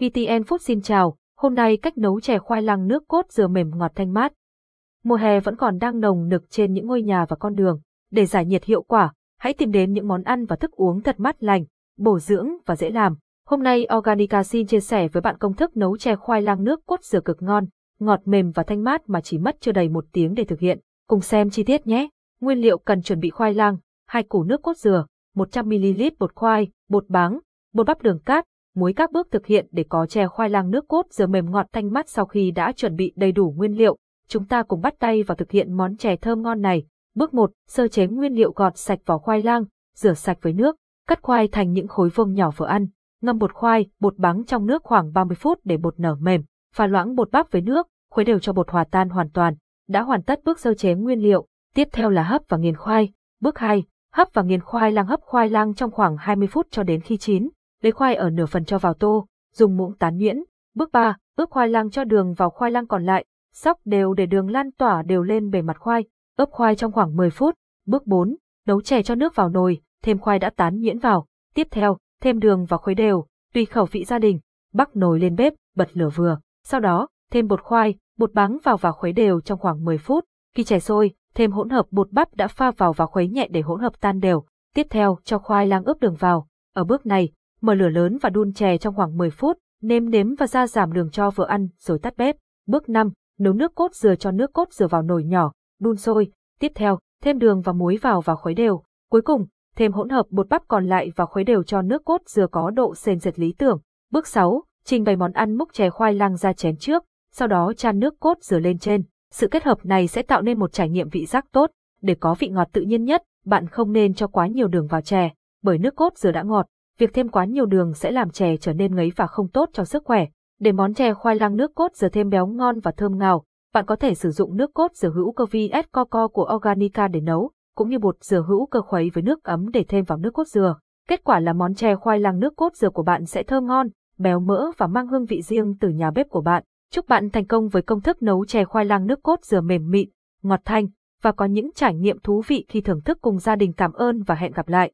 VTN Food xin chào, hôm nay cách nấu chè khoai lang nước cốt dừa mềm ngọt thanh mát. Mùa hè vẫn còn đang nồng nực trên những ngôi nhà và con đường. Để giải nhiệt hiệu quả, hãy tìm đến những món ăn và thức uống thật mát lành, bổ dưỡng và dễ làm. Hôm nay Organica xin chia sẻ với bạn công thức nấu chè khoai lang nước cốt dừa cực ngon, ngọt mềm và thanh mát mà chỉ mất chưa đầy một tiếng để thực hiện. Cùng xem chi tiết nhé. Nguyên liệu cần chuẩn bị khoai lang, hai củ nước cốt dừa, 100ml bột khoai, bột báng, bột bắp đường cát, muối các bước thực hiện để có chè khoai lang nước cốt dừa mềm ngọt thanh mát sau khi đã chuẩn bị đầy đủ nguyên liệu. Chúng ta cùng bắt tay vào thực hiện món chè thơm ngon này. Bước 1, sơ chế nguyên liệu gọt sạch vỏ khoai lang, rửa sạch với nước, cắt khoai thành những khối vuông nhỏ vừa ăn, ngâm bột khoai, bột báng trong nước khoảng 30 phút để bột nở mềm, pha loãng bột bắp với nước, khuấy đều cho bột hòa tan hoàn toàn. Đã hoàn tất bước sơ chế nguyên liệu, tiếp theo là hấp và nghiền khoai. Bước 2, hấp và nghiền khoai lang hấp khoai lang trong khoảng 20 phút cho đến khi chín lấy khoai ở nửa phần cho vào tô, dùng muỗng tán nhuyễn. Bước 3, ướp khoai lang cho đường vào khoai lang còn lại, sóc đều để đường lan tỏa đều lên bề mặt khoai, ướp khoai trong khoảng 10 phút. Bước 4, nấu chè cho nước vào nồi, thêm khoai đã tán nhuyễn vào. Tiếp theo, thêm đường và khuấy đều, tùy khẩu vị gia đình. Bắc nồi lên bếp, bật lửa vừa. Sau đó, thêm bột khoai, bột báng vào và khuấy đều trong khoảng 10 phút. Khi chè sôi, thêm hỗn hợp bột bắp đã pha vào và khuấy nhẹ để hỗn hợp tan đều. Tiếp theo, cho khoai lang ướp đường vào. Ở bước này, mở lửa lớn và đun chè trong khoảng 10 phút, nêm nếm và ra giảm đường cho vừa ăn rồi tắt bếp. Bước 5, nấu nước cốt dừa cho nước cốt dừa vào nồi nhỏ, đun sôi. Tiếp theo, thêm đường và muối vào và khuấy đều. Cuối cùng, thêm hỗn hợp bột bắp còn lại và khuấy đều cho nước cốt dừa có độ sền dệt lý tưởng. Bước 6, trình bày món ăn múc chè khoai lang ra chén trước, sau đó chan nước cốt dừa lên trên. Sự kết hợp này sẽ tạo nên một trải nghiệm vị giác tốt. Để có vị ngọt tự nhiên nhất, bạn không nên cho quá nhiều đường vào chè, bởi nước cốt dừa đã ngọt, việc thêm quá nhiều đường sẽ làm chè trở nên ngấy và không tốt cho sức khỏe. Để món chè khoai lang nước cốt dừa thêm béo ngon và thơm ngào, bạn có thể sử dụng nước cốt dừa hữu cơ VS Coco của Organica để nấu, cũng như bột dừa hữu cơ khuấy với nước ấm để thêm vào nước cốt dừa. Kết quả là món chè khoai lang nước cốt dừa của bạn sẽ thơm ngon, béo mỡ và mang hương vị riêng từ nhà bếp của bạn. Chúc bạn thành công với công thức nấu chè khoai lang nước cốt dừa mềm mịn, ngọt thanh và có những trải nghiệm thú vị khi thưởng thức cùng gia đình. Cảm ơn và hẹn gặp lại.